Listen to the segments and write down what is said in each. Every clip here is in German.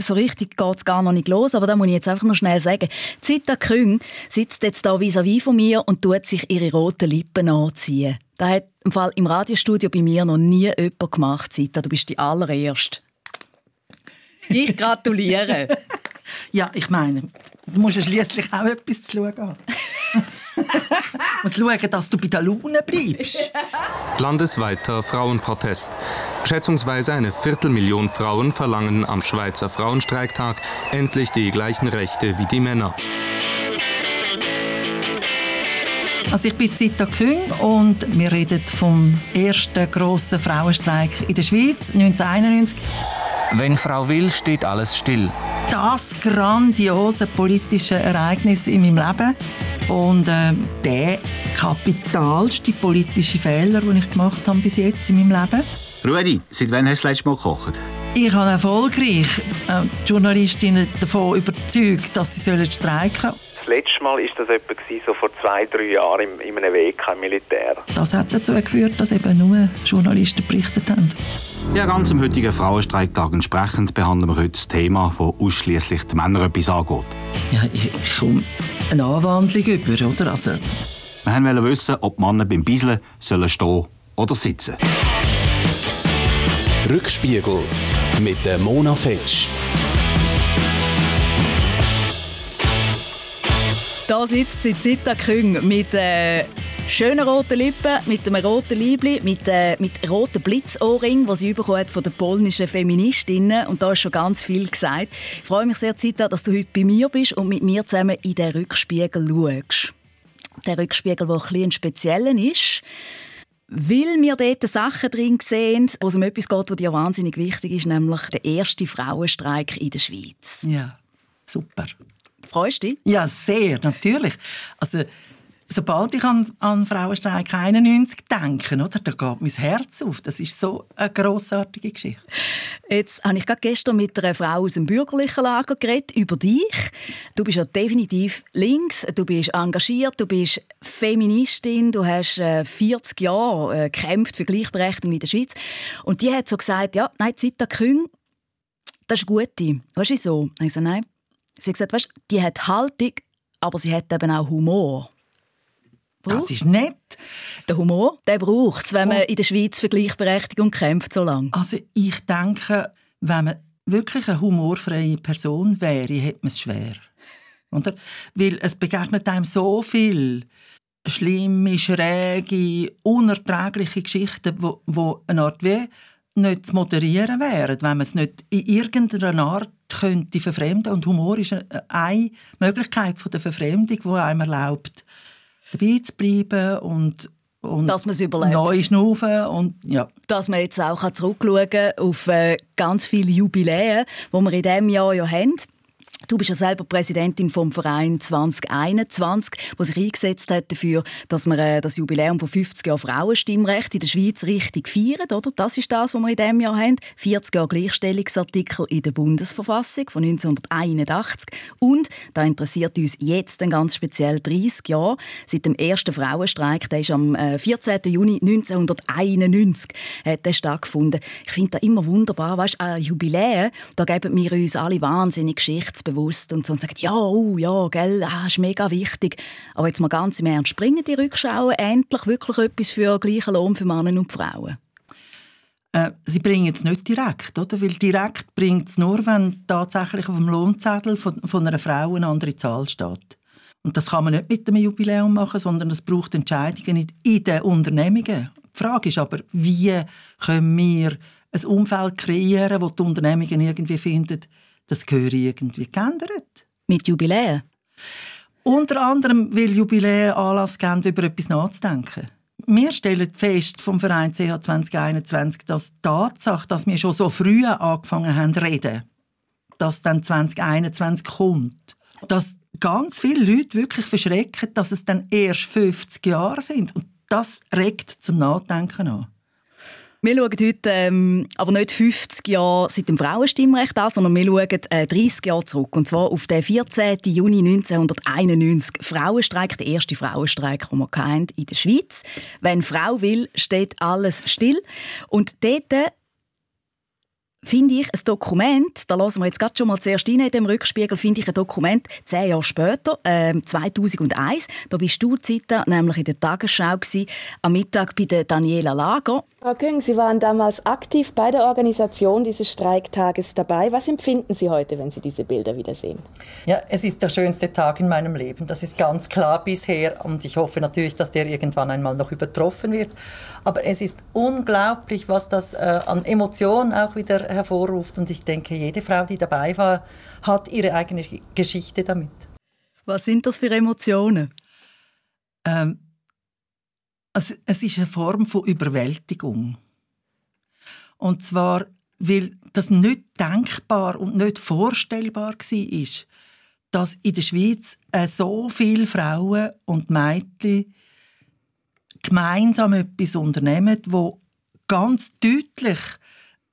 so richtig geht es gar noch nicht los, aber da muss ich jetzt einfach noch schnell sagen. Zita Küng sitzt jetzt da vis-à-vis von mir und tut sich ihre roten Lippen anziehen. Das hat im Fall im Radiostudio bei mir noch nie jemand gemacht, Zita. Du bist die allererste. Ich gratuliere. ja, ich meine, du musst ja schliesslich auch etwas zu schauen haben. muss schauen, dass du bei der Laune bleibst. Landesweiter Frauenprotest. Schätzungsweise eine Viertelmillion Frauen verlangen am Schweizer Frauenstreiktag endlich die gleichen Rechte wie die Männer. Also ich bin Zita Küng und wir reden vom ersten grossen Frauenstreik in der Schweiz 1991. Wenn Frau will, steht alles still. Das grandiose politische Ereignis in meinem Leben und äh, der kapitalste politische Fehler, den ich gemacht habe bis jetzt in meinem Leben. Rudi, seit wann hast du das letzte Mal gekocht? Ich habe erfolgreich äh, die Journalistinnen davon überzeugt, dass sie streiken sollen. Das letzte Mal war das etwa so vor zwei, drei Jahren in einem WK im Militär. Das hat dazu geführt, dass eben nur Journalisten berichtet haben. Ja, ganz am heutigen Frauenstreiktag entsprechend behandeln wir heute das Thema, das ausschließlich die Männer etwas angeht. Ja, ich, komme eine Anwandlung über, oder? Also... Wir wollten wissen, ob Männer beim Bisseln sollen stehen oder sitzen. Rückspiegel mit der Mona Fetsch. Da sitzt sie Zita Küng mit äh, schönen roten Lippen, mit einem roten Liebli, mit, äh, mit roten Blitzohrring, was sie bekommen von den polnischen Feministinnen. Und da ist schon ganz viel gesagt. Ich freue mich sehr, Zita, dass du heute bei mir bist und mit mir zusammen in den Rückspiegel schaust. Der Rückspiegel, der ein bisschen spezieller ist. Weil wir dort Sachen drin sehen, wo es um etwas geht, was dir wahnsinnig wichtig ist, nämlich der erste Frauenstreik in der Schweiz. Ja, super. Freust du dich? Ja, sehr, natürlich. Also, sobald ich an, an Frauenstreik 91 denke, oder, da geht mein Herz auf. Das ist so eine grossartige Geschichte. Jetzt habe ich gerade gestern mit einer Frau aus dem bürgerlichen Lager geredet, über dich. Du bist ja definitiv links, du bist engagiert, du bist Feministin, du hast 40 äh, Jahre äh, gekämpft für Gleichberechtigung in der Schweiz. Und die hat so gesagt, ja, nein, Zita Küng, das ist gute. Weißt du so? Ich so, nein. Sie hat gesagt, weißt, die hat Haltung, aber sie hat eben auch Humor. Das ist nett. Der Humor, der braucht es, wenn man oh. in der Schweiz für Gleichberechtigung kämpft so lange. Also ich denke, wenn man wirklich eine humorfreie Person wäre, hätte man es schwer. Oder? Weil es begegnet einem so viel schlimme, schräge, unerträgliche Geschichten, wo, wo eine Art wie nicht zu moderieren wären, wenn man es nicht in irgendeiner Art könnte verfremden. Und Humor ist eine Möglichkeit von der Verfremdung, die einem erlaubt, dabei zu bleiben und, und dass man es überlebt. neu schnaufen und ja. Dass man jetzt auch zurückschauen kann auf äh, ganz viele Jubiläen, die wir in diesem Jahr ja haben. Du bist ja selber Präsidentin vom Verein 2021, der sich eingesetzt hat dafür, dass wir äh, das Jubiläum von 50 Jahren Frauenstimmrecht in der Schweiz richtig feiern. Oder? Das ist das, was wir in diesem Jahr haben. 40 Jahre Gleichstellungsartikel in der Bundesverfassung von 1981. Und, da interessiert uns jetzt ganz speziell 30 Jahre, seit dem ersten Frauenstreik, der ist am 14. Äh, Juni 1991 hat der stattgefunden. Ich finde das immer wunderbar, weißt, ein Jubiläum, da geben wir uns alle wahnsinnig Geschichte bewusst und so und sagen, ja, oh, ja, gell, ah, ist mega wichtig. Aber jetzt mal ganz im Ernst, bringen die Rückschauen endlich wirklich etwas für gleichen Lohn für Männer und Frauen? Äh, sie bringen es nicht direkt, oder? Weil direkt bringt es nur, wenn tatsächlich auf dem Lohnzettel von, von einer Frau eine andere Zahl steht. Und das kann man nicht mit einem Jubiläum machen, sondern es braucht Entscheidungen in den Unternehmungen. Die Frage ist aber, wie können wir ein Umfeld kreieren, wo die Unternehmungen irgendwie finden, das gehöre irgendwie geändert. Mit Jubiläen? Unter anderem, weil Jubiläen Anlass geben, über etwas nachzudenken. Wir stellen fest vom Verein CH 2021, dass die Tatsache, dass wir schon so früh angefangen haben zu reden, dass dann 2021 kommt, dass ganz viele Leute wirklich verschrecken, dass es dann erst 50 Jahre sind. Und das regt zum Nachdenken an. Wir schauen heute ähm, aber nicht 50 Jahre seit dem Frauenstimmrecht an, sondern wir schauen äh, 30 Jahre zurück. Und zwar auf den 14. Juni 1991. Frauenstreik, der erste Frauenstreik, den wir in der Schweiz. Wenn Frau will, steht alles still. Und dort finde ich ein Dokument, da lassen wir jetzt gerade schon mal zuerst rein in dem Rückspiegel, finde ich ein Dokument, zehn Jahre später, äh, 2001, da bist du, Zita, nämlich in der Tagesschau gewesen, am Mittag bei der Daniela Lager. Frau Küng, Sie waren damals aktiv bei der Organisation dieses Streiktages dabei. Was empfinden Sie heute, wenn Sie diese Bilder wiedersehen? Ja, es ist der schönste Tag in meinem Leben. Das ist ganz klar bisher. Und ich hoffe natürlich, dass der irgendwann einmal noch übertroffen wird. Aber es ist unglaublich, was das äh, an Emotionen auch wieder hervorruft. Und ich denke, jede Frau, die dabei war, hat ihre eigene Geschichte damit. Was sind das für Emotionen? Ähm, also, es ist eine Form von Überwältigung. Und zwar, weil das nicht denkbar und nicht vorstellbar war, dass in der Schweiz äh, so viele Frauen und Mädchen gemeinsam etwas unternehmen, wo ganz deutlich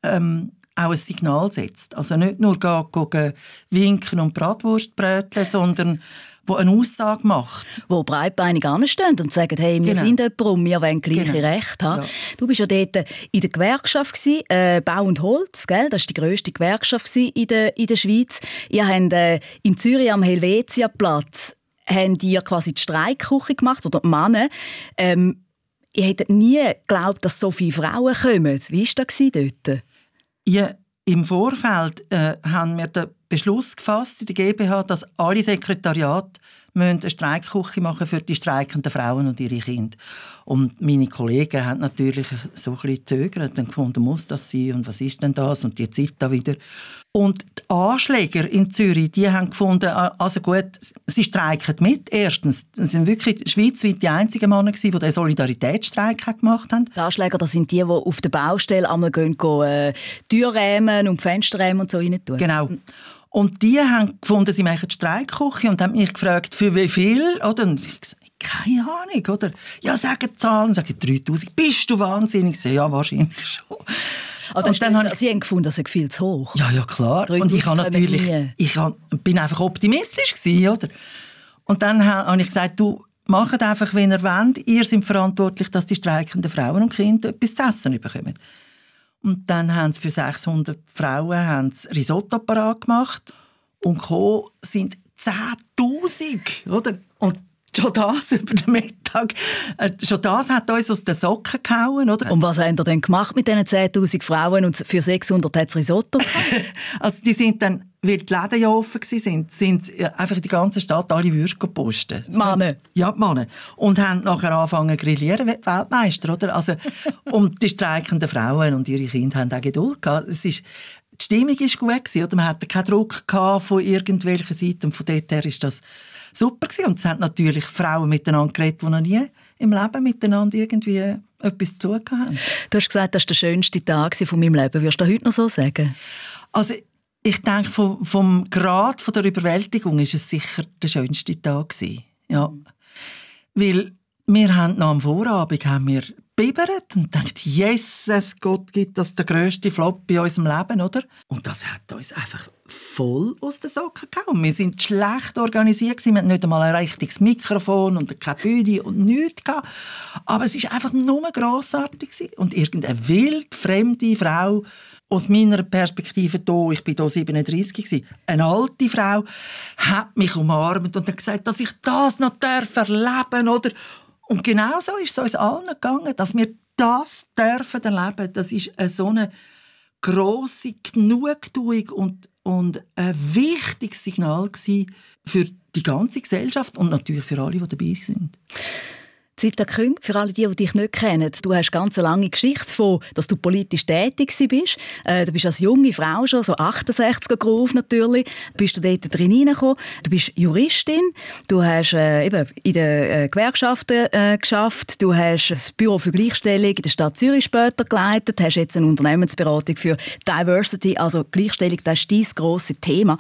ähm, auch ein Signal setzt. Also nicht nur gehen, winken und Bratwurst bröteln, sondern wo eine Aussage macht. Wo breitbeinig anstehen und sagen, hey, wir genau. sind jemand und wir wollen gleiche genau. Rechte haben. Ja. Du bist ja dort in der Gewerkschaft, gewesen, äh, Bau und Holz, gell? das war die grösste Gewerkschaft in der, in der Schweiz. Ihr habt äh, in Zürich am Helvetiaplatz haben die quasi die Streikküche gemacht, oder die Männer. Ähm, ich hätte nie geglaubt, dass so viele Frauen kommen. Wie war das dort? Ja, im Vorfeld äh, haben wir den Beschluss gefasst in der GmbH, dass alle Sekretariate eine Streikküche machen für die streikenden Frauen und ihre Kinder. Und meine Kollegen haben natürlich so ein bisschen gezögert und gefunden, muss das sein und was ist denn das und die Zeit da wieder. Und die Anschläger in Zürich, die haben gefunden, also gut, sie streiken mit. Erstens, sie sind wirklich schweizweit die einzigen Männer die den Solidaritätsstreik gemacht haben. Die Anschläger, das sind die, die auf der Baustelle einmal gehen, gehen äh, Türrämen und Fensterrämen und so rein tun. Genau. Und die haben gefunden, sie machen Streikküche und haben mich gefragt, für wie viel? Oder? Und ich gesagt, keine Ahnung, oder? Ja, sagen Zahlen, sagen 3000. Bist du wahnsinnig? Ich sage, ja, wahrscheinlich schon. Ah, und dann habe ich, Sie haben gefunden, das ist viel zu hoch. Ja, ja, klar. Und ich habe natürlich, ich hab, bin einfach optimistisch gewesen, oder? Und dann habe ich gesagt, du, macht einfach, wenn ihr wollt. Ihr seid verantwortlich, dass die streikenden Frauen und Kinder etwas zu essen bekommen. Und dann haben sie für 600 Frauen haben sie Risotto gemacht und gekommen sind 10'000, oder? Und schon das über den Mittag, äh, schon das hat uns aus den Socken gehauen, oder? Und was haben ihr denn gemacht mit diesen 10'000 Frauen und für 600 hat es Risotto Also die sind dann, weil die Läden ja offen waren, sind einfach in die ganze Stadt alle Würste gepostet. Männer? Ja, Männer. Und haben nachher angefangen zu grillieren, Weltmeister, oder? Also, und die streikenden Frauen und ihre Kinder haben auch Geduld gehabt. Es ist, die Stimmung war gut, oder? man hatte keinen Druck von irgendwelchen Seiten. Und von dort her ist das super gewesen. Und es haben natürlich Frauen miteinander geredet, die noch nie im Leben miteinander irgendwie etwas zu tun haben. Du hast gesagt, das war der schönste Tag von meinem Leben. Würdest du das heute noch so sagen? Also ich denke, vom, vom Grad von der Überwältigung ist es sicher der schönste Tag gewesen. Ja. Weil wir haben noch am Vorabend haben wir bibbert und denkt, Jesus Gott gibt das der grösste Flop in unserem Leben, oder? Und das hat uns einfach voll aus den Socken gehauen. Wir sind schlecht organisiert, wir hatten nicht einmal ein richtiges Mikrofon und keine Bühne und nichts. Gehabt. Aber es war einfach nur grossartig. Und irgendeine wild fremde Frau, aus meiner Perspektive hier, ich bin hier 37 eine alte Frau, hat mich umarmt und hat gesagt, dass ich das noch erleben darf, oder? Und genau so ist es uns allen gegangen, dass wir das dürfen erleben. Das ist so eine grosse Genugtuung und, und ein wichtiges Signal für die ganze Gesellschaft und natürlich für alle, die dabei sind. Zita Küng, für alle die, die dich nicht kennen, du hast ganz eine lange Geschichte von, dass du politisch tätig bist. Äh, du bist als junge Frau schon, so 68er Groove natürlich, bist du dort drin reingekommen. Du bist Juristin, du hast äh, eben in den äh, Gewerkschaften äh, geschafft, du hast das Büro für Gleichstellung in der Stadt Zürich später geleitet, hast jetzt eine Unternehmensberatung für Diversity, also Gleichstellung, das ist dein grosses Thema.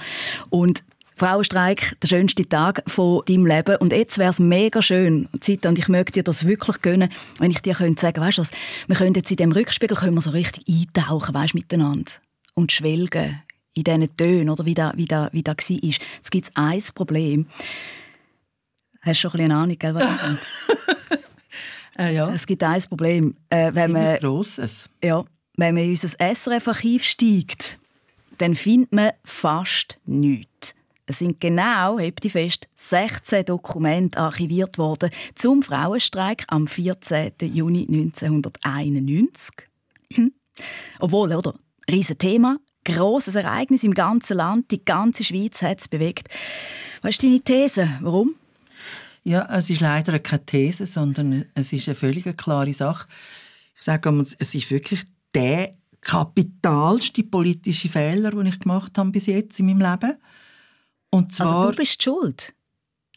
Und Frauenstreik, der schönste Tag von deinem Leben. Und jetzt wäre es mega schön, Zeit, und ich möchte dir das wirklich gönnen, wenn ich dir könnte sagen, weißt du wir können jetzt in dem Rückspiegel können wir so richtig eintauchen, weißt, miteinander und schwelgen in diesen Tönen, oder wie das, wie da, wie da war. Jetzt gibt es ein Problem. Hast du schon ein eine Ahnung, gell, was äh, ja. Es gibt ein Problem. Äh, wenn man, Grosses. Ja, Wenn man in unser SRF-Archiv steigt, dann findet man fast nichts. Es sind genau, hebt die fest, 16 Dokumente archiviert worden zum Frauenstreik am 14. Juni 1991. Obwohl, oder? Riesenthema, grosses Ereignis im ganzen Land, die ganze Schweiz hat es bewegt. Was ist deine These? Warum? Ja, es ist leider keine These, sondern es ist eine völlig klare Sache. Ich sage mal, es ist wirklich der kapitalste politische Fehler, den ich gemacht habe bis jetzt in meinem Leben. Und zwar, also du bist schuld?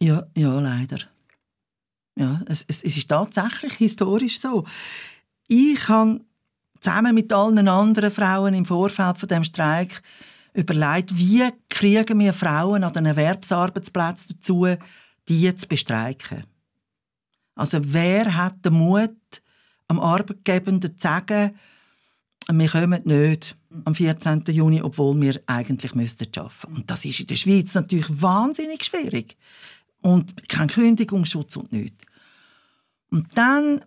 Ja, ja, leider. Ja, es, es, es ist tatsächlich historisch so. Ich habe zusammen mit allen anderen Frauen im Vorfeld von dem Streik überlegt, wie kriegen wir Frauen an den Erwerbsarbeitsplätzen dazu, die zu bestreiken. Also wer hat den Mut, am Arbeitgebenden zu sagen, wir kommen nicht am 14. Juni, obwohl wir eigentlich müssten arbeiten. Und das ist in der Schweiz natürlich wahnsinnig schwierig. Und kein Kündigungsschutz und nichts. Und dann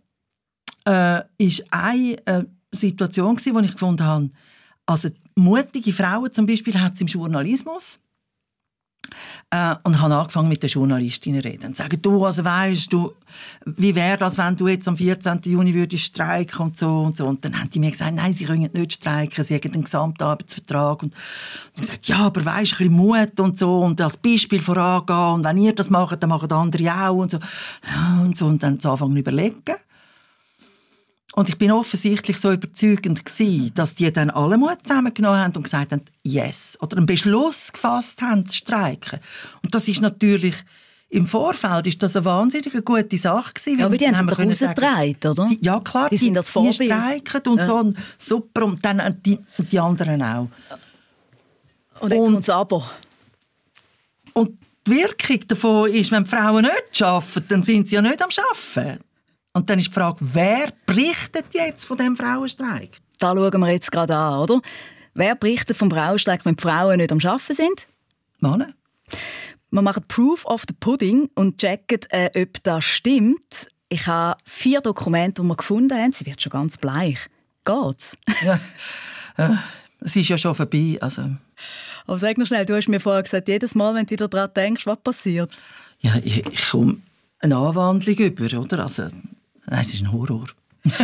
äh, ist eine äh, Situation, wo ich gefunden habe, also mutige Frauen zum Beispiel hat es im Journalismus äh, und habe angefangen mit den Journalistinnen zu reden. Und sagen, du, also weißt du, wie wäre das, wenn du jetzt am 14. Juni würdest streiken und so und so. Und dann haben die mir gesagt, nein, sie können nicht streiken, sie haben einen Gesamtarbeitsvertrag. Und, und gesagt, ja, aber weißt, ein bisschen Mut und so und als Beispiel vorangehen und wenn ihr das macht, dann machen andere auch und so. Ja, und so. Und dann zu Anfang überlegen. Und ich bin offensichtlich so überzeugend gewesen, dass die dann alle Mut zusammengenommen haben und gesagt haben, yes, oder einen Beschluss gefasst haben, zu streiken. Und das ist natürlich im Vorfeld ist das eine wahnsinnig gute Sache gewesen. Ja, aber die haben, sich rausgetragen, oder? Ja, klar. Die, die sind das Vorbild. Die streiken und ja. so, und super. Und dann die, die anderen auch. Und jetzt und, aber. Und die Wirkung davon ist, wenn die Frauen nicht arbeiten, dann sind sie ja nicht am Arbeiten. Und dann ist die Frage, wer berichtet jetzt von dem Frauenstreik? Da schauen wir jetzt gerade an, oder? Wer berichtet vom Frauenstreik, wenn die Frauen nicht am Arbeiten sind? Männer. Wir machen Proof of the Pudding und checken, äh, ob das stimmt. Ich habe vier Dokumente, die wir gefunden haben. Sie wird schon ganz bleich. Geht's? ja, äh, es ist ja schon vorbei. Also. Aber sag noch schnell, du hast mir vorher gesagt, jedes Mal, wenn du wieder daran denkst, was passiert? Ja, ich, ich komme eine Anwandlung über, oder? Also, Nein, es ist ein Horror.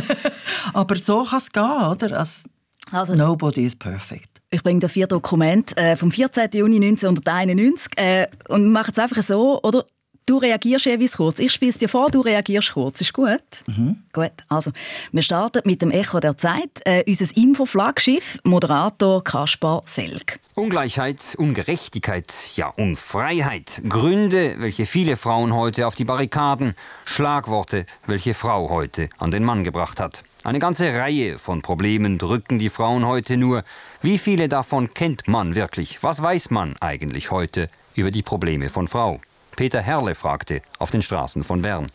Aber so kann es gehen, oder? Also, also, Nobody is perfect. Ich bringe dir vier Dokumente äh, vom 14. Juni 1991 äh, und mache es einfach so, oder? Du reagierst jeweils kurz. Ich spiele dir vor, du reagierst kurz. Ist gut? Mhm. Gut. Also, wir starten mit dem Echo der Zeit. Äh, unser Info-Flaggschiff, Moderator Kaspar Selk. Ungleichheit, Ungerechtigkeit, ja Unfreiheit. Gründe, welche viele Frauen heute auf die Barrikaden. Schlagworte, welche Frau heute an den Mann gebracht hat. Eine ganze Reihe von Problemen drücken die Frauen heute nur. Wie viele davon kennt man wirklich? Was weiß man eigentlich heute über die Probleme von Frau? Peter Herle fragte auf den Straßen von Bern.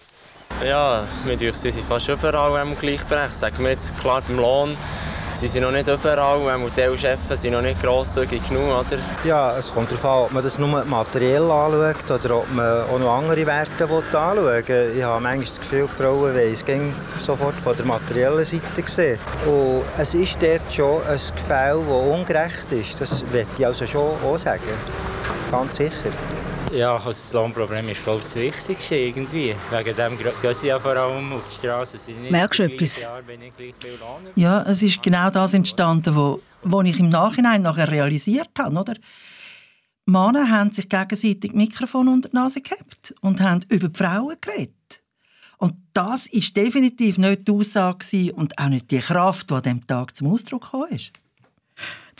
Ja, mit euch sind sie fast überall gleichberechtigt. Sagen wir jetzt klar beim Lohn. Sie sind noch nicht überall, die Chefs sind noch nicht grosszügig genug, oder? Ja, es kommt darauf an, ob man das nur materiell anschaut oder ob man auch noch andere Werte anschauen will. Ich habe manchmal das Gefühl, die Frauen wollen es sofort von der materiellen Seite sehen. Und es ist dort schon ein Gefühl, das ungerecht ist. Das möchte ich also schon auch sagen. Ganz sicher. Ja, also das Lohnproblem ist glaube ich, das Wichtigste irgendwie. Wegen dem gehen sie ja vor allem auf die Straße. Merkst du etwas? Ja, es ist genau das entstanden, wo, wo ich im Nachhinein nachher realisiert habe. Oder? Männer haben sich gegenseitig Mikrofon unter die Nase gehabt und haben über die Frauen geredet. Und das ist definitiv nicht die Aussage und auch nicht die Kraft, die an diesem Tag zum Ausdruck kam.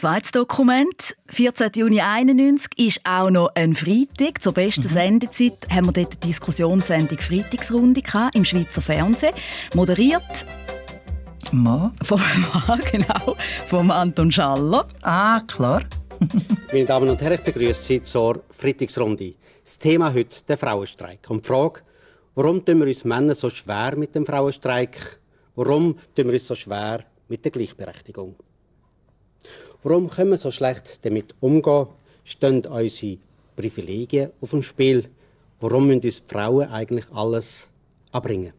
Zweites Dokument, 14. Juni 1991, ist auch noch ein Freitag. Zur besten mhm. Sendezeit haben wir dort die Diskussionssendung Freitagsrunde im Schweizer Fernsehen. Moderiert Ma. Vom Ma, genau. Vom Anton Schaller. Ah, klar. Meine Damen und Herren, ich begrüße Sie zur Freitagsrunde. Das Thema heute der Frauenstreik. Und die Frage, warum tun wir uns Männer so schwer mit dem Frauenstreik? Warum tun wir uns so schwer mit der Gleichberechtigung? Warum können wir so schlecht damit umgehen? Stehen unsere Privilegien auf dem Spiel? Warum müssen uns Frauen eigentlich alles abbringen?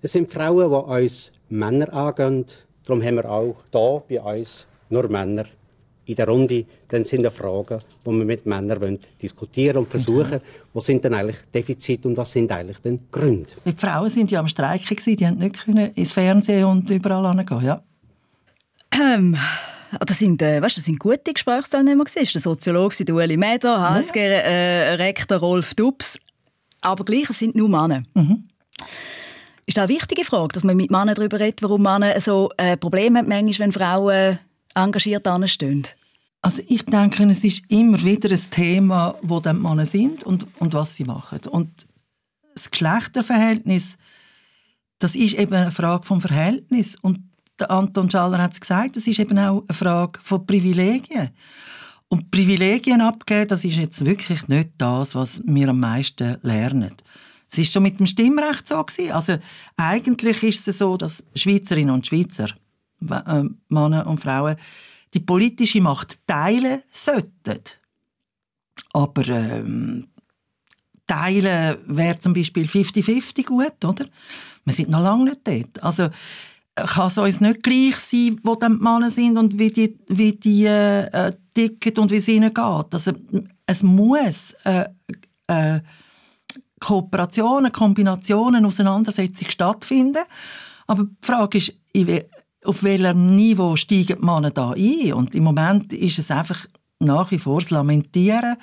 Es sind Frauen, die uns Männer angehen. Darum haben wir auch hier bei uns nur Männer in der Runde. Dann sind da Fragen, die wir mit Männern wollen diskutieren und versuchen, mhm. was sind denn eigentlich Defizite und was sind eigentlich die Gründe. Die Frauen sind ja am Streiken gewesen, die haben nicht können ins Fernsehen und überall hingehen, ja. Ähm, das sind, äh, weißt, das sind gute Gesprächsteilnehmer gewesen. Der Soziologe Ueli Meder, HSG ja. äh, Rektor Rolf Dubs. Aber gleich, es sind nur Männer. Mhm. Ist das eine wichtige Frage, dass man mit Männern darüber redet, warum Männer so äh, Probleme haben, manchmal, wenn Frauen engagiert anstehen? Also ich denke, es ist immer wieder ein Thema, wo die Männer sind und, und was sie machen. Und das Geschlechterverhältnis, das ist eben eine Frage vom Verhältnis. Und der Anton Schaller hat es gesagt, das ist eben auch eine Frage von Privilegien. Und Privilegien abgeben, das ist jetzt wirklich nicht das, was wir am meisten lernen. Es ist schon mit dem Stimmrecht so gewesen. Also eigentlich ist es so, dass Schweizerinnen und Schweizer, äh, Männer und Frauen, die politische Macht teilen sollten. Aber ähm, teilen wäre zum Beispiel 50-50 gut, oder? Wir sind noch lange nicht dort. Also kann es uns nicht gleich sein, wo die Männer sind und wie die, wie die äh, ticken und wie es ihnen geht. Also es muss äh, äh, Kooperationen, Kombinationen, Auseinandersetzungen stattfinden. Aber die Frage ist, auf welchem Niveau steigen die Männer da ein? Und im Moment ist es einfach nach wie vor das Lamentieren.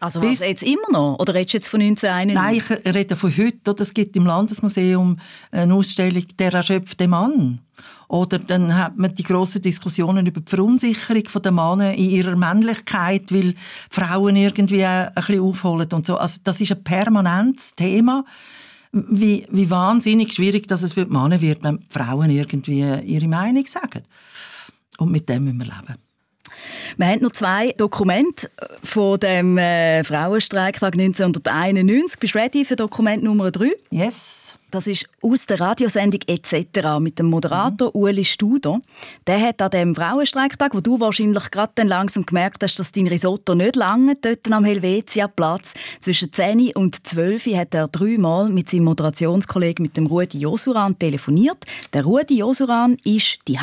Also was, jetzt immer noch? Oder redest du jetzt von 1991? Nein, ich rede von heute. Es gibt im Landesmuseum eine Ausstellung «Der erschöpfte Mann». Oder dann hat man die grossen Diskussionen über die Verunsicherung der Männer in ihrer Männlichkeit, weil Frauen irgendwie ein bisschen aufholen und so. Also das ist ein permanentes Thema wie, wie wahnsinnig schwierig dass es für die Männer wird, wenn Frauen irgendwie ihre Meinung sagen. Und mit dem müssen wir leben. Wir haben noch zwei Dokumente von dem äh, Frauenstreiktag 1991. Bist du ready für Dokument Nummer 3? Yes. Das ist aus der Radiosendung «Etc.» mit dem Moderator mhm. Ueli Studer. Der hat an dem Frauenstreiktag, wo du wahrscheinlich gerade dann langsam gemerkt hast, dass dein Risotto nicht lange dort am Helvetia-Platz zwischen 10 und 12 hat er dreimal mit seinem Moderationskollegen mit dem Rudi Josuran telefoniert. Der Rudi Josuran ist die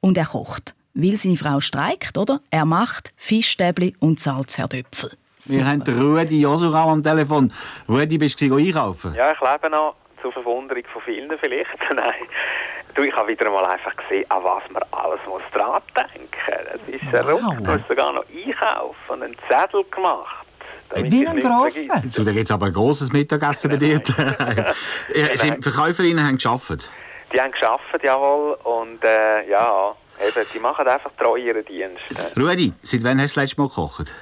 und er kocht weil seine Frau streikt, oder? Er macht Fischstäbli und Salzherdöpfel. Wir haben Rudi Josurau am Telefon. Rudi, bist du einkaufen? Ja, ich lebe noch zur Verwunderung von vielen vielleicht. Nein. Du, ich habe wieder mal einfach gesehen, an was man alles muss dran denken muss. Es ist wow. verrückt. Du hast sogar noch einkaufen und einen Zettel gemacht. Wie ein grosser? Du, da gibt es aber ein grosses Mittagessen bei dir. Verkäuferinnen haben geschafft? Die haben geschafft, jawohl. Und äh, ja, Eben, die machen einfach treu ihren Dienst. Rudi, seit wann hast du das letzte Mal gekocht?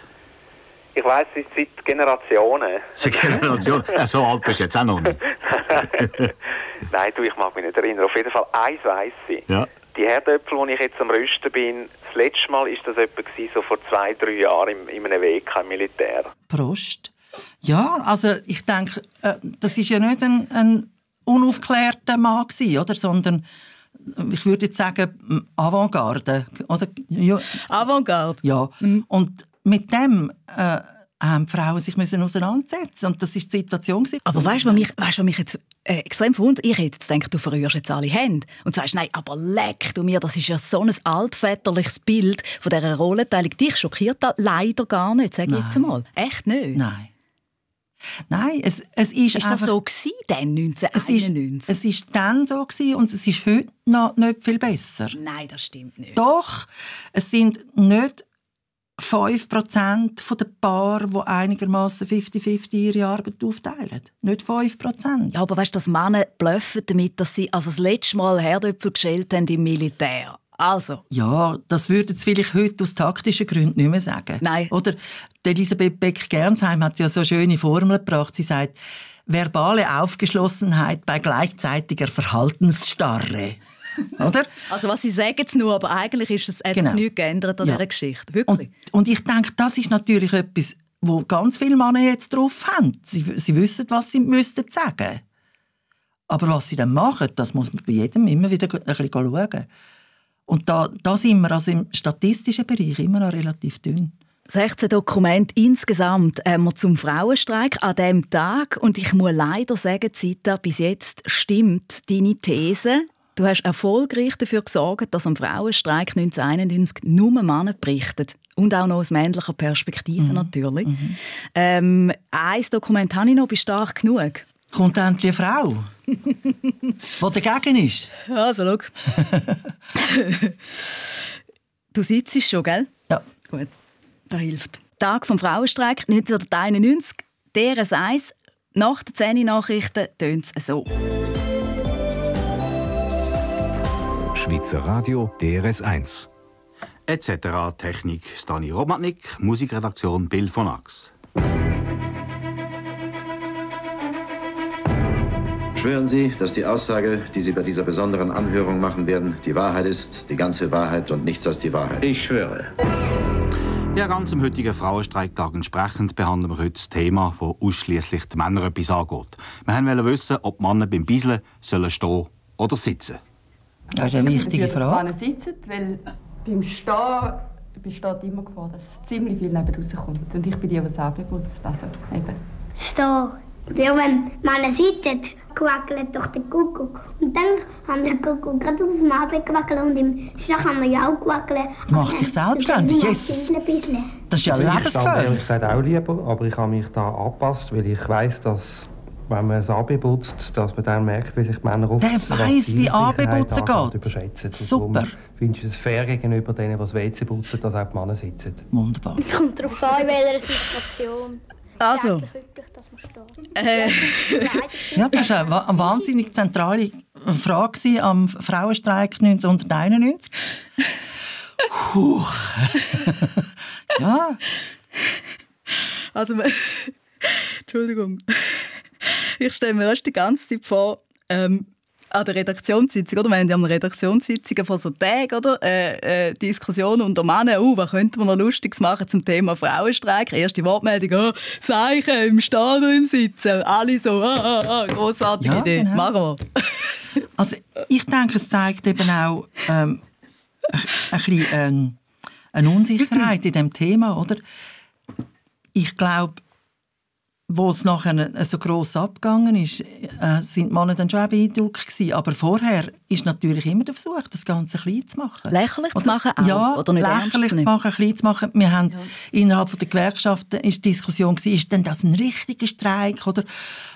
Ich weiss, es ist seit Generationen. Seit Generationen? Ja, so alt bist du jetzt auch noch nicht. Nein, du, ich mag mich nicht erinnern. Auf jeden Fall eins weiss ich. Ja. Die Herdöpfel, die ich jetzt am Rösten bin, das letzte Mal war das etwa so vor zwei, drei Jahren im, in einem Weg im Militär. Prost. Ja, also ich denke, äh, das ist ja nicht ein, ein unaufklärter Mann gewesen, oder? sondern ich würde jetzt sagen, Avantgarde. Oder? Ja. Avantgarde? Ja. Mhm. Und mit dem äh, haben Frauen sich müssen auseinandersetzen und das ist die Situation. Aber weißt du, was mich, weißt, was mich jetzt äh, extrem verwundert? Ich hätte jetzt gedacht, du verrührst jetzt alle Hände und sagst, nein, aber leck du mir, das ist ja so ein altväterliches Bild von dieser Rollenteilung. Dich schockiert das leider gar nicht, sag ich jetzt mal. Echt nicht? Nein. Nein, es, es ist, ist einfach, das so gewesen, dann 1991? Es ist, es ist dann so gewesen und es ist heute noch nicht viel besser. Nein, das stimmt nicht. Doch, es sind nicht 5% der Paare, die einigermaßen 50-50 ihre Arbeit aufteilen. Nicht 5%. Ja, aber weißt du, dass Männer bluffen damit, dass sie also das letzte Mal Herdöpfel geschält haben im Militär. Also. Ja, das würde jetzt vielleicht heute aus taktischen Gründen nicht mehr sagen. Nein. Oder Elisabeth Beck-Gernsheim hat ja so schöne Formel gebracht. Sie sagt, verbale Aufgeschlossenheit bei gleichzeitiger Verhaltensstarre. Oder? Also was Sie sagen jetzt nur, aber eigentlich ist es genau. nichts geändert an ja. dieser Geschichte. Wirklich. Und, und, ich denke, das ist natürlich etwas, wo ganz viele Männer jetzt drauf haben. Sie, sie wissen, was sie müssten sagen. Aber was sie dann machen, das muss man bei jedem immer wieder ein bisschen schauen. Und da, da sind wir also im statistischen Bereich immer noch relativ dünn. 16 Dokumente insgesamt haben wir zum Frauenstreik an diesem Tag. Und ich muss leider sagen, Zita, bis jetzt stimmt deine These. Du hast erfolgreich dafür gesorgt, dass am Frauenstreik 1991 nur Männer berichten. Und auch noch aus männlicher Perspektive mhm. natürlich. Mhm. Ähm, ein Dokument habe ich noch, bist stark genug. Kommt endlich eine Frau, die dagegen ist. Also, schau. du sitzt schon, gell? Ja. Gut, das hilft. Tag vom Frauenstreik 1991, DRS 1, nach den 10 Nachrichten tönt es so. Schweizer Radio DRS 1. Etc. Technik Stani Robmatnik, Musikredaktion Bill von Ax. Schwören Sie, dass die Aussage, die Sie bei dieser besonderen Anhörung machen werden, die Wahrheit ist, die ganze Wahrheit und nichts als die Wahrheit. Ich schwöre. Ja, ganz am heutigen Frauenstreiktag entsprechend behandeln wir heute das Thema, das ausschließlich die Männer etwas angeht. Wir wollten wissen, ob Männer beim stehen sollen oder sitzen das ist eine wichtige Frage. Dass sitzen, weil beim Stehen besteht immer Gefahr, dass ziemlich viel neben rauskommt. Und ich bin die, die selber putzt. Also eben. Stehen. Weil wenn man sitzt, quackelt doch der Kuckuck. Und dann kann der Kuckuck gerade aus dem Abend quackeln und im Schlaf kann er ja auch quackeln. Macht sich selbstständig, Jesus. Das ist ja lebensgefährlich. Ich sage auch lieber, aber ich habe mich da angepasst, weil ich weiß, dass wenn man es anbeputzt, dass man dann merkt, wie sich die Männer auf Der weiss, wie anbeputzen geht. Überschätzen. Super. Finde ich es fair gegenüber denen, die das WC putzen, dass auch die Männer sitzen. Wunderbar. Es kommt darauf an, in welcher Situation. Also. Äh, ja, das war eine wahnsinnig zentrale Frage am Frauenstreik 1991. Huch. ja. Also, Entschuldigung. Ich stelle mir erst die ganze Zeit vor, ähm, an der Redaktionssitzung, oder? Wir haben ja an Redaktionssitzungen von so Tagen, oder? Äh, äh, Diskussionen unter Männern, uh, was könnte man noch Lustiges machen zum Thema Frauenstreik? Erste Wortmeldung, oh, Zeichen im Stehen oder im Sitzen. Alle so, ah, ah, ah, grossartige ja, Idee. Genau. Machen wir. Also, ich denke, es zeigt eben auch ähm, ein, ein bisschen ähm, eine Unsicherheit in diesem Thema, oder? Ich glaube, wo es nachher so gross abgegangen ist, äh, sind die Männer dann schon auch beeindruckt gewesen. Aber vorher ist natürlich immer der Versuch, das Ganze klein zu machen. Lächerlich oder, zu machen auch, Ja, oder nicht lächerlich zu machen, klein zu machen. Wir haben ja. innerhalb der Gewerkschaften ist die Diskussion gewesen, ist denn das ein richtiger Streik? Oder,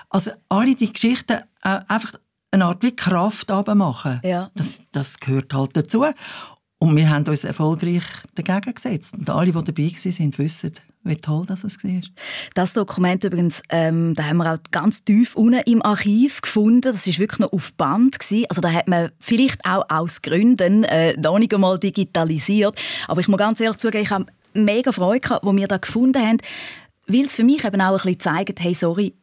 also alle die Geschichten äh, einfach eine Art wie Kraft machen. Ja. Das, das gehört halt dazu. Und wir haben uns erfolgreich dagegen gesetzt. Und alle, die dabei waren, wissen, wie toll das war. Das Dokument übrigens, ähm, da haben wir auch ganz tief unten im Archiv gefunden. Das ist wirklich noch auf Band gewesen. Also da hat man vielleicht auch aus Gründen äh, noch nicht einmal digitalisiert. Aber ich muss ganz ehrlich zugeben, ich habe mega Freude gehabt, wo wir da gefunden haben, weil es für mich eben auch ein bisschen zeigt, hey, sorry,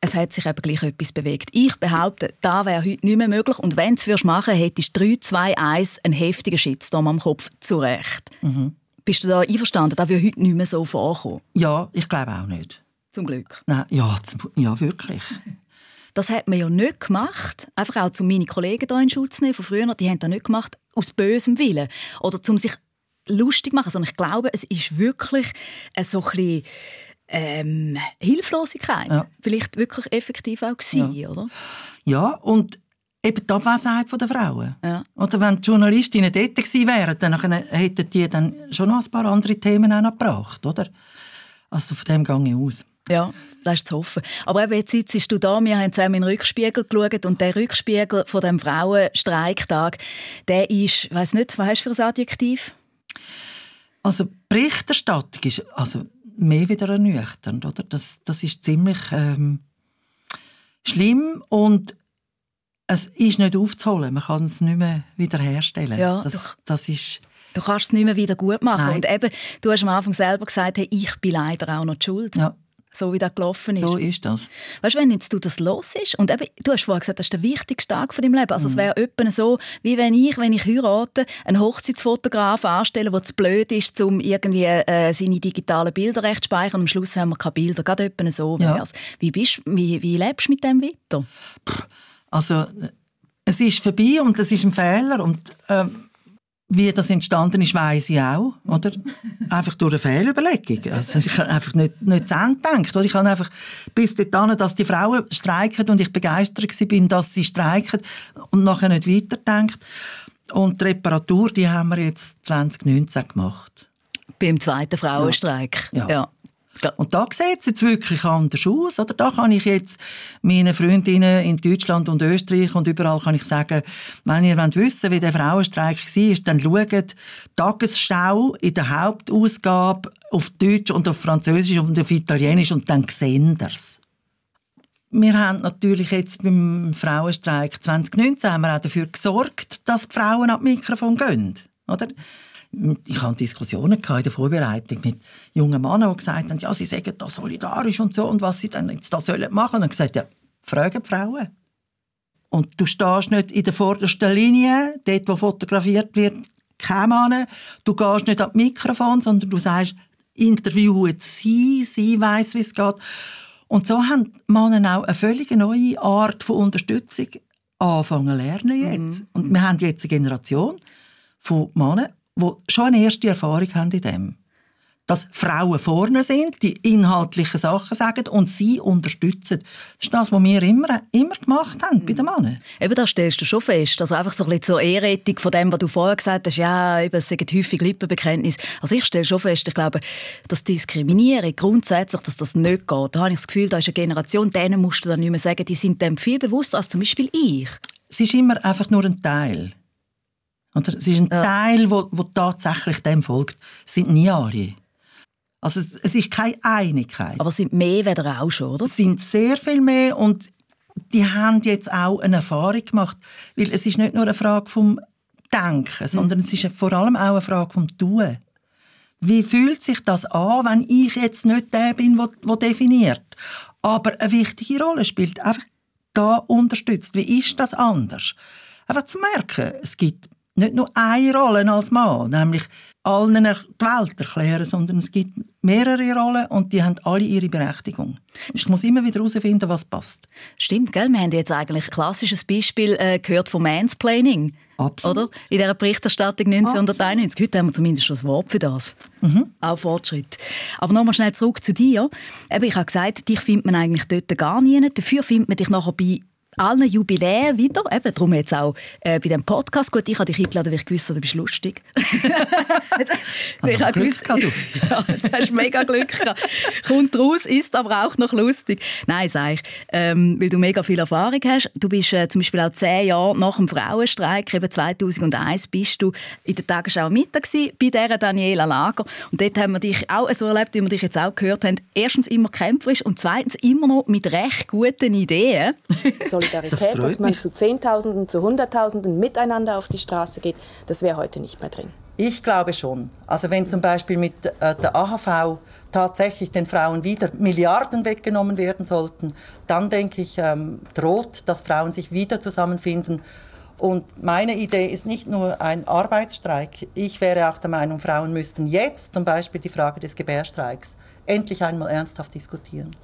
es hat sich eben gleich etwas bewegt. Ich behaupte, da wäre heute nicht mehr möglich. Und wenn du es machen würdest, hättest du 3, 2, 1 einen heftigen Shitstorm am Kopf. Zu Recht. Mhm. Bist du da einverstanden? Das würde heute nicht mehr so vorkommen. Ja, ich glaube auch nicht. Zum Glück. Nein, ja, ja wirklich. Das hat man ja nicht gemacht, einfach auch zu meine Kollegen hier in Schutz nehmen von früher, die haben das nicht gemacht aus bösem Willen oder um sich lustig zu machen, sondern ich glaube, es ist wirklich so ein bisschen, ähm, Hilflosigkeit. Ja. Vielleicht wirklich effektiv auch gewesen, ja. oder? Ja, und eben die Abwesenheit der Frauen. Ja. Oder wenn die Journalistinnen dort gewesen wären, dann hätten die dann schon noch ein paar andere Themen auch noch gebracht, oder? Also von dem gehe ich aus. Ja, das ist zu hoffen. Aber eben, jetzt sitzt du da, wir haben zusammen in den Rückspiegel geschaut und der Rückspiegel von dem Frauenstreiktag, der ist, ich weiss nicht, was hast du für ein Adjektiv? Also Berichterstattung ist also mehr wieder ernüchternd, oder? Das, das ist ziemlich ähm, schlimm und es ist nicht aufzuholen. Man kann es nicht mehr wiederherstellen. Ja, das, das ist Du kannst es nicht mehr wieder gut machen. Nein. Und eben, du hast am Anfang selber gesagt, hey, ich bin leider auch noch die schuld. Ja. So wie das gelaufen ist. So ist das. Weißt du, wenn jetzt du das los ist und eben, du hast vorher gesagt, das ist der wichtigste Tag von deinem Leben. Also mhm. es wäre etwa so, wie wenn ich, wenn ich heirate, einen Hochzeitsfotograf anstelle, der zu blöd ist, um irgendwie äh, seine digitalen Bilder recht zu speichern. Am Schluss haben wir keine Bilder. Gerade etwa so ja. Wie, bist, wie, wie lebst du mit dem weiter? Also es ist vorbei und es ist ein Fehler und ähm, wie das entstanden ist, weiß ich auch, oder? Einfach durch eine Fehlüberlegung. Also ich habe einfach nicht, nicht zu Ende gedacht. Oder? Ich habe einfach bis dahin, dass die Frauen streiken und ich begeistert bin, dass sie streiken und nachher nicht weiterdenkt. Und die Reparatur, die haben wir jetzt 2019 gemacht. Beim zweiten Frauenstreik? ja. ja. Und da sieht es jetzt wirklich anders aus. Oder da kann ich jetzt meinen Freundinnen in Deutschland und Österreich und überall kann ich sagen, wenn ihr wollt wissen wie der Frauenstreik war, dann schaut Tagesschau in der Hauptausgabe auf Deutsch und auf Französisch und auf Italienisch und dann sehen es. Wir haben natürlich jetzt beim Frauenstreik 2019 haben wir auch dafür gesorgt, dass die Frauen an Mikrofon gehen. Oder? Ich hatte Diskussionen in der Vorbereitung mit jungen Männern, die gesagt haben, ja, sie sagen da solidarisch und so und was sie dann jetzt da sollen machen. Und ich gesagt, ja, fragen die Frauen. Und du stehst nicht in der vordersten Linie, dort, wo fotografiert wird, kein Mann. Du gehst nicht an das Mikrofon, sondern du sagst, interviewen sie, sie weiß, wie es geht. Und so haben Männer auch eine völlig neue Art von Unterstützung anfangen lernen jetzt. Mhm. Und wir haben jetzt eine Generation von Männern, die schon eine erste Erfahrung haben in dem. Dass Frauen vorne sind, die inhaltliche Sachen sagen und sie unterstützen. Das ist das, was wir immer, immer gemacht haben bei den Männern. Eben, das stellst du schon fest. Also einfach so ein bisschen zur Ehrettung von dem, was du vorher gesagt hast, ja, eben, es sind häufig Lippenbekenntnisse. Also ich stelle schon fest, ich glaube, dass Diskriminierung grundsätzlich, dass das nicht geht. Da habe ich das Gefühl, da ist eine Generation, denen musst du dann nicht mehr sagen, die sind dem viel bewusster als zum Beispiel ich. Es ist immer einfach nur ein Teil. Oder? Es ist ein ja. Teil, wo, wo tatsächlich dem folgt. Es sind nie alle. Also es, es ist keine Einigkeit. Aber es sind mehr weder auch schon, oder? Es sind sehr viel mehr und die haben jetzt auch eine Erfahrung gemacht. Weil es ist nicht nur eine Frage vom Denken, sondern mhm. es ist vor allem auch eine Frage vom Tun. Wie fühlt sich das an, wenn ich jetzt nicht der bin, der definiert? Aber eine wichtige Rolle spielt einfach da unterstützt. Wie ist das anders? Einfach zu merken, es gibt nicht nur eine Rolle als Mann, nämlich allen die Welt erklären, sondern es gibt mehrere Rollen und die haben alle ihre Berechtigung. Ich muss immer wieder herausfinden, was passt. Stimmt, gell? Wir haben jetzt eigentlich ein klassisches Beispiel äh, gehört von Mansplaining. Absolut. Oder? In dieser Berichterstattung 1991. Absolut. Heute haben wir zumindest schon ein Wort für das. Mhm. Auch Fortschritt. Aber nochmal schnell zurück zu dir. Eben, ich habe gesagt, dich findet man eigentlich dort gar nie. Dafür findet man dich nachher bei allen Jubiläen wieder. Eben, darum jetzt auch äh, bei dem Podcast. Gut, ich habe dich eingeladen, weil ich gewusst du bist lustig. ich habe gewusst, du. ja, jetzt hast du mega Glück gehabt. Kommt raus, ist aber auch noch lustig. Nein, sag ich, ähm, weil du mega viel Erfahrung hast. Du bist äh, zum Beispiel auch zehn Jahre nach dem Frauenstreik, eben 2001, bist du in der Tagesschau Mittag bei dieser Daniela Lager. Und dort haben wir dich auch so erlebt, wie wir dich jetzt auch gehört haben. Erstens immer kämpferisch und zweitens immer noch mit recht guten Ideen. Solidarität, das dass man zu Zehntausenden, zu Hunderttausenden miteinander auf die Straße geht, das wäre heute nicht mehr drin. Ich glaube schon. Also wenn zum Beispiel mit äh, der AHV tatsächlich den Frauen wieder Milliarden weggenommen werden sollten, dann denke ich, ähm, droht, dass Frauen sich wieder zusammenfinden. Und meine Idee ist nicht nur ein Arbeitsstreik. Ich wäre auch der Meinung, Frauen müssten jetzt zum Beispiel die Frage des Gebärstreiks endlich einmal ernsthaft diskutieren.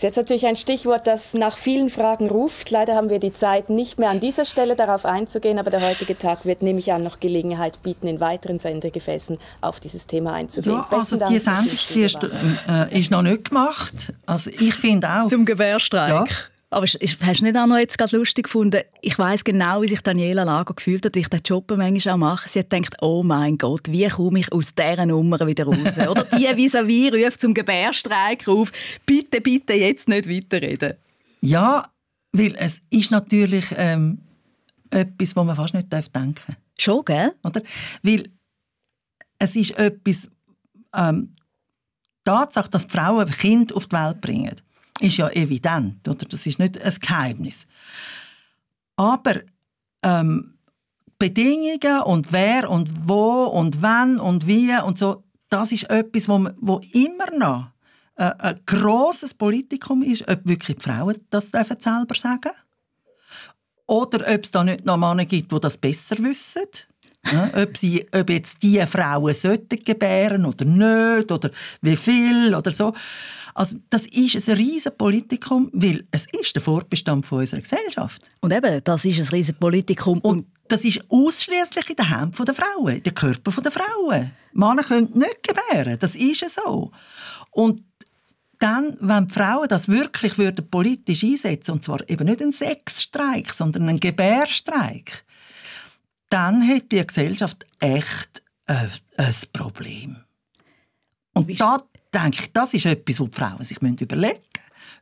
Das ist jetzt natürlich ein Stichwort, das nach vielen Fragen ruft. Leider haben wir die Zeit, nicht mehr an dieser Stelle darauf einzugehen, aber der heutige Tag wird, nehme ich an, noch Gelegenheit bieten, in weiteren Sendegefäßen auf dieses Thema einzugehen. Ja, also die Sendung ist, äh, ist, noch nicht gemacht. Also ich finde auch... Zum Gebärstreik? Ja. Aber hast du nicht auch noch jetzt ganz lustig gefunden? Ich weiß genau, wie sich Daniela Lager gefühlt hat, wie ich den Job manchmal auch mache. Sie hat gedacht, oh mein Gott, wie komme ich aus dieser Nummer wieder raus? Oder die vis-à-vis -vis ruft zum Gebärstreik auf, bitte, bitte jetzt nicht weiterreden. Ja, weil es ist natürlich ähm, etwas, was man fast nicht denken darf. Schon, gell? Oder? Weil es ist etwas, ähm, Tatsache, dass Frauen Kind auf die Welt bringen ist ja evident, oder? Das ist nicht ein Geheimnis. Aber ähm, Bedingungen und wer und wo und wann und wie und so, das ist etwas, wo, wo immer noch äh, ein grosses Politikum ist, ob wirklich die Frauen das dürfen selber sagen oder ob es da nicht noch Männer gibt, die das besser wissen. Ja, ob, sie, ob jetzt diese Frauen sollten gebären oder nicht oder wie viel oder so. Also das ist ein riesen Politikum, weil es ist der Fortbestand von unserer Gesellschaft. Und eben, das ist ein riesen Politikum. Und das ist ausschließlich in den Händen der Frauen, in den Körper der Frauen. Männer können nicht gebären, das ist so. Und dann, wenn die Frauen das wirklich würden politisch einsetzen und zwar eben nicht einen Sexstreik, sondern einen Gebärstreik, dann hätte die Gesellschaft echt ein, ein Problem. Und da denke ich, das ist etwas, was die Frauen sich überlegen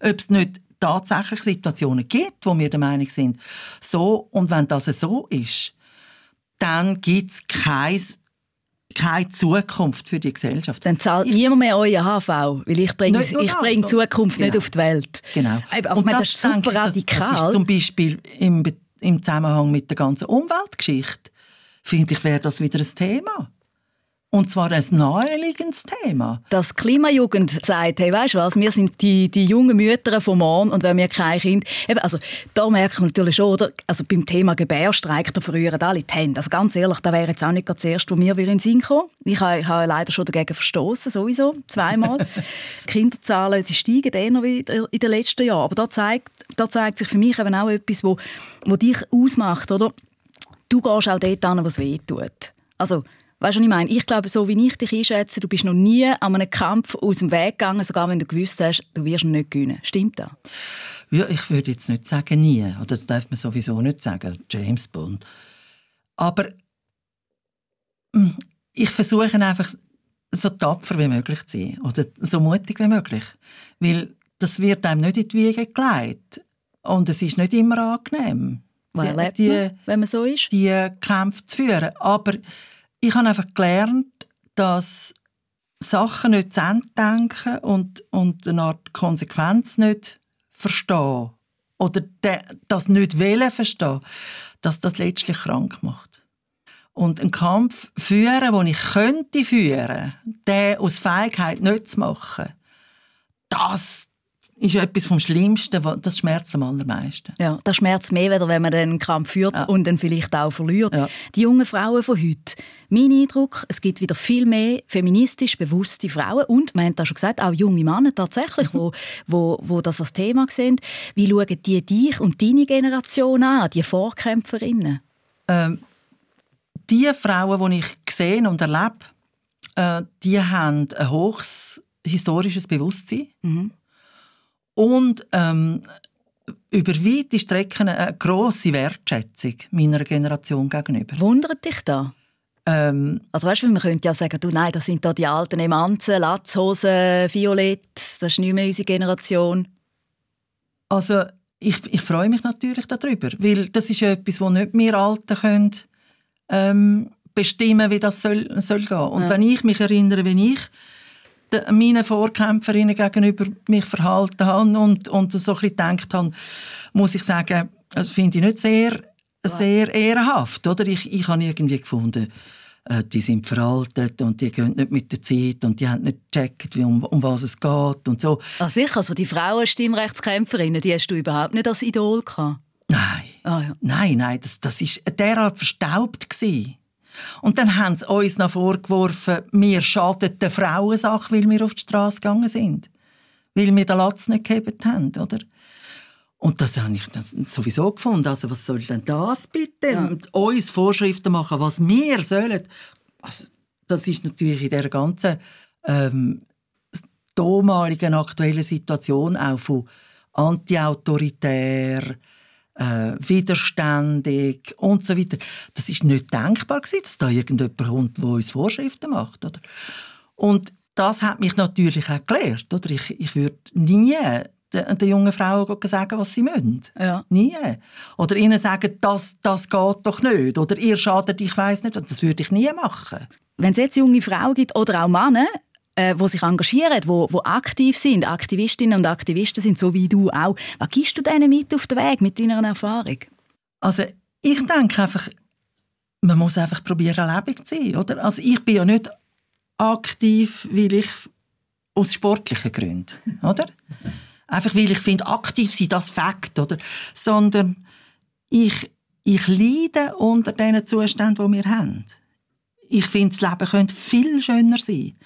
müssen. Ob es nicht tatsächlich Situationen gibt, wo wir der Meinung sind, so, und wenn das so ist, dann gibt es kein keine Zukunft für die Gesellschaft. Dann zahlt ich, niemand mehr euer HV, weil ich bringe, ich bringe Zukunft genau. nicht auf die Welt. Genau. Aber, aber das, das, ist super radikal. Das, das ist zum Beispiel im, im Zusammenhang mit der ganzen Umweltgeschichte, finde ich, wäre das wieder ein Thema. Und zwar ein naheliegendes Thema. Das Klimajugend sagt, hey, weißt du was, wir sind die, die jungen Mütter vom Morgen und wenn wir kein Kind... Eben, also, da merkt man natürlich schon, oder? Also beim Thema Gebärstreik, da verrühren alle die Hände. Also ganz ehrlich, da wäre jetzt auch nicht das Erste, wo mir in den Sinn kommen. Ich habe, habe leider schon dagegen verstoßen, sowieso, zweimal. die Kinderzahlen die steigen eher wie in den letzten Jahren. Aber da zeigt, da zeigt sich für mich eben auch etwas, wo, wo dich ausmacht, oder? Du gehst auch dort an, was weh tut. Also, Weißt du, was ich meine? Ich glaube, so wie ich dich einschätze, du bist noch nie an einem Kampf aus dem Weg gegangen, sogar wenn du gewusst hast, du wirst ihn nicht gewinnen. Stimmt das? Ja, ich würde jetzt nicht sagen nie. Oder das darf man sowieso nicht sagen. James Bond. Aber hm, ich versuche einfach so tapfer wie möglich zu sein. Oder so mutig wie möglich. Weil das wird einem nicht in die Wiege gelegt. Und es ist nicht immer angenehm. Erlebt die, man, wenn man so ist? Die Kämpfe zu führen. Aber ich habe einfach gelernt, dass Sachen nicht zu Ende denken und, und eine Art Konsequenz nicht verstehen oder das nicht wollen verstehen, dass das letztlich krank macht. Und einen Kampf führen, den ich könnte führen, den aus Feigheit nicht zu machen, das, ist etwas vom Schlimmsten, das schmerzt am allermeisten. Ja, das schmerzt mehr, wenn man den Kampf führt ja. und dann vielleicht auch verliert. Ja. Die jungen Frauen von heute, mein Eindruck, es gibt wieder viel mehr feministisch bewusste Frauen und, man hat das schon gesagt, auch junge Männer tatsächlich, mhm. wo, wo, wo das als Thema sehen. Wie schauen die dich und deine Generation an, die Vorkämpferinnen? Ähm, die Frauen, die ich sehe und erlebe, äh, die haben ein hohes historisches Bewusstsein. Mhm und ähm, über weite Strecken eine grosse Wertschätzung meiner Generation gegenüber. Wundert dich da? Ähm, also weißt du, man könnte ja sagen, du, nein, das sind da die alten Emanzen, Latzhosen, Violett, das ist nicht mehr unsere Generation. Also ich, ich freue mich natürlich darüber, weil das ist etwas, wo nicht wir Alten können, ähm, bestimmen, wie das soll, soll gehen. Und ja. wenn ich mich erinnere, wie ich meinen Vorkämpferinnen gegenüber mich verhalten habe und, und so ein bisschen gedacht habe, muss ich sagen, das finde ich nicht sehr, sehr ehrenhaft. Oder? Ich, ich habe irgendwie gefunden, äh, die sind veraltet und die gehen nicht mit der Zeit und die haben nicht gecheckt, wie, um, um was es geht und so. Ah, sicher, also die Frauenstimmrechtskämpferinnen, die hast du überhaupt nicht als Idol gehabt? Nein. Ah, ja. Nein, nein, das, das ist derart verstaubt gewesen. Und dann haben sie uns noch vorgeworfen, wir schaden der Frauensache, weil wir auf die Straße gegangen sind. Weil wir den Latz nicht gegeben haben, oder? Und das habe ich sowieso gefunden. Also was soll denn das bitte? Ja. Uns Vorschriften machen, was wir sollen. Also, das ist natürlich in der ganzen ähm, damaligen aktuellen Situation auch von antiautoritär, äh, widerständig und so weiter. Das ist nicht denkbar gewesen, dass da irgendjemand kommt, der uns Vorschriften macht. Oder? Und das hat mich natürlich auch gelehrt. Oder? Ich, ich würde nie den, den jungen Frauen sagen, was sie müssen. Ja. Nie. Oder ihnen sagen, das, das geht doch nicht. Oder ihr schadet, ich weiß nicht. Das würde ich nie machen. Wenn es jetzt junge Frauen gibt oder auch Männer, äh, wo sich engagieren, wo, wo aktiv sind, Aktivistinnen und Aktivisten sind, so wie du auch. Was gibst du denen mit auf den Weg mit deiner Erfahrung? Also ich denke einfach, man muss einfach probieren, lebendig zu sein. Oder? Also ich bin ja nicht aktiv, weil ich aus sportlichen Gründen, oder? Einfach weil ich finde, aktiv sein, das Fakt, oder? Sondern ich, ich leide unter den Zuständen, die wir haben. Ich finde, das Leben könnte viel schöner sein.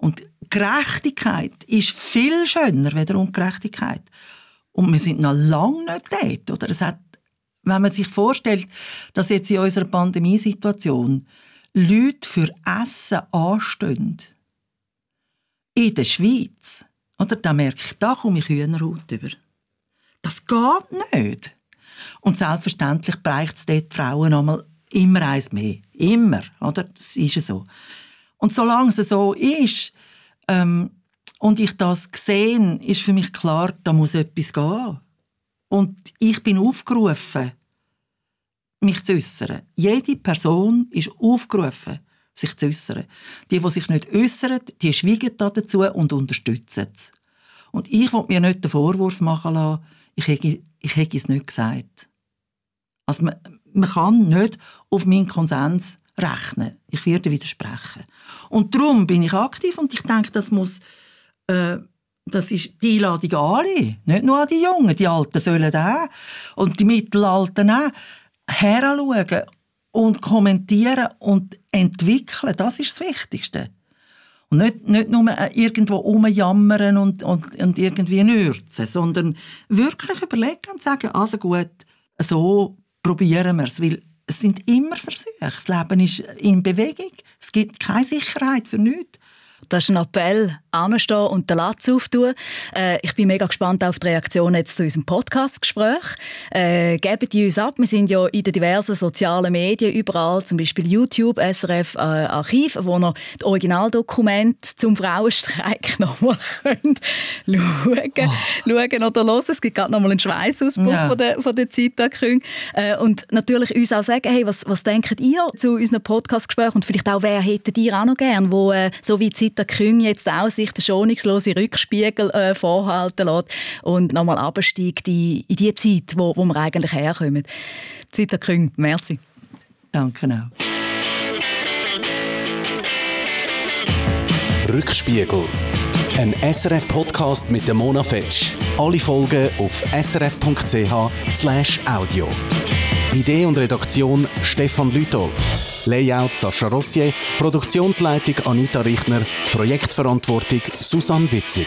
Und Gerechtigkeit ist viel schöner als Ungerechtigkeit. Und wir sind noch lange nicht dort. Oder? Es hat, wenn man sich vorstellt, dass jetzt in unserer Pandemiesituation Leute für Essen anstehen, in der Schweiz, oder, da merke ich, da komme ich Hühnerhaut über. Das geht nicht. Und selbstverständlich braucht es dort Frauen einmal immer eins mehr. Immer, oder? Das ist ja so. Und solange es so ist, ähm, und ich das sehe, ist für mich klar, da muss etwas gehen. Und ich bin aufgerufen, mich zu äußern. Jede Person ist aufgerufen, sich zu äußern. Die, die sich nicht äußern, die schweigen dazu und unterstützen es. Und ich will mir nicht den Vorwurf machen lassen, ich hätte, ich hätte es nicht gesagt. Also man, man kann nicht auf meinen Konsens rechnen. Ich werde widersprechen. Und darum bin ich aktiv und ich denke, das muss, äh, das ist die Einladung an alle, nicht nur an die Jungen, die Alten sollen auch und die Mittelalten auch heranschauen und kommentieren und entwickeln. Das ist das Wichtigste. Und nicht, nicht nur äh, irgendwo rumjammern und, und, und irgendwie nürzen, sondern wirklich überlegen und sagen, also gut, so probieren wir es. Weil es sind immer Versuche. Das Leben ist in Bewegung. Es gibt keine Sicherheit für nichts. Das ist ein Appell, anstehen und den Latz auftun. Äh, ich bin mega gespannt auf die Reaktion jetzt zu unserem Podcast-Gespräch. Äh, geben die uns ab. Wir sind ja in den diversen sozialen Medien überall, zum Beispiel YouTube, SRF äh, Archiv, wo noch das Originaldokument zum Frauenstreik nochmal schauen, oh. schauen oder hören. Es gibt gerade nochmal einen Schweißausbruch ja. von der, von der Zeitakündigung. Äh, und natürlich uns auch sagen, hey, was, was denkt ihr zu unseren Podcast-Gesprächen und vielleicht auch, wer hättet ihr auch noch gern, wo äh, so wie Küng jetzt auch sich den schonungslosen Rückspiegel äh, vorhalten lässt und nochmal absteigt in, in die Zeit, wo, wo wir eigentlich herkommen. Zita Küng, merci. Danke auch. Rückspiegel. Ein SRF-Podcast mit der Mona Fetsch. Alle Folgen auf srf.ch/audio. Idee und Redaktion Stefan Lütolf. Layout Sascha Rossier, Produktionsleitung Anita Richner, Projektverantwortung Susanne Witzig.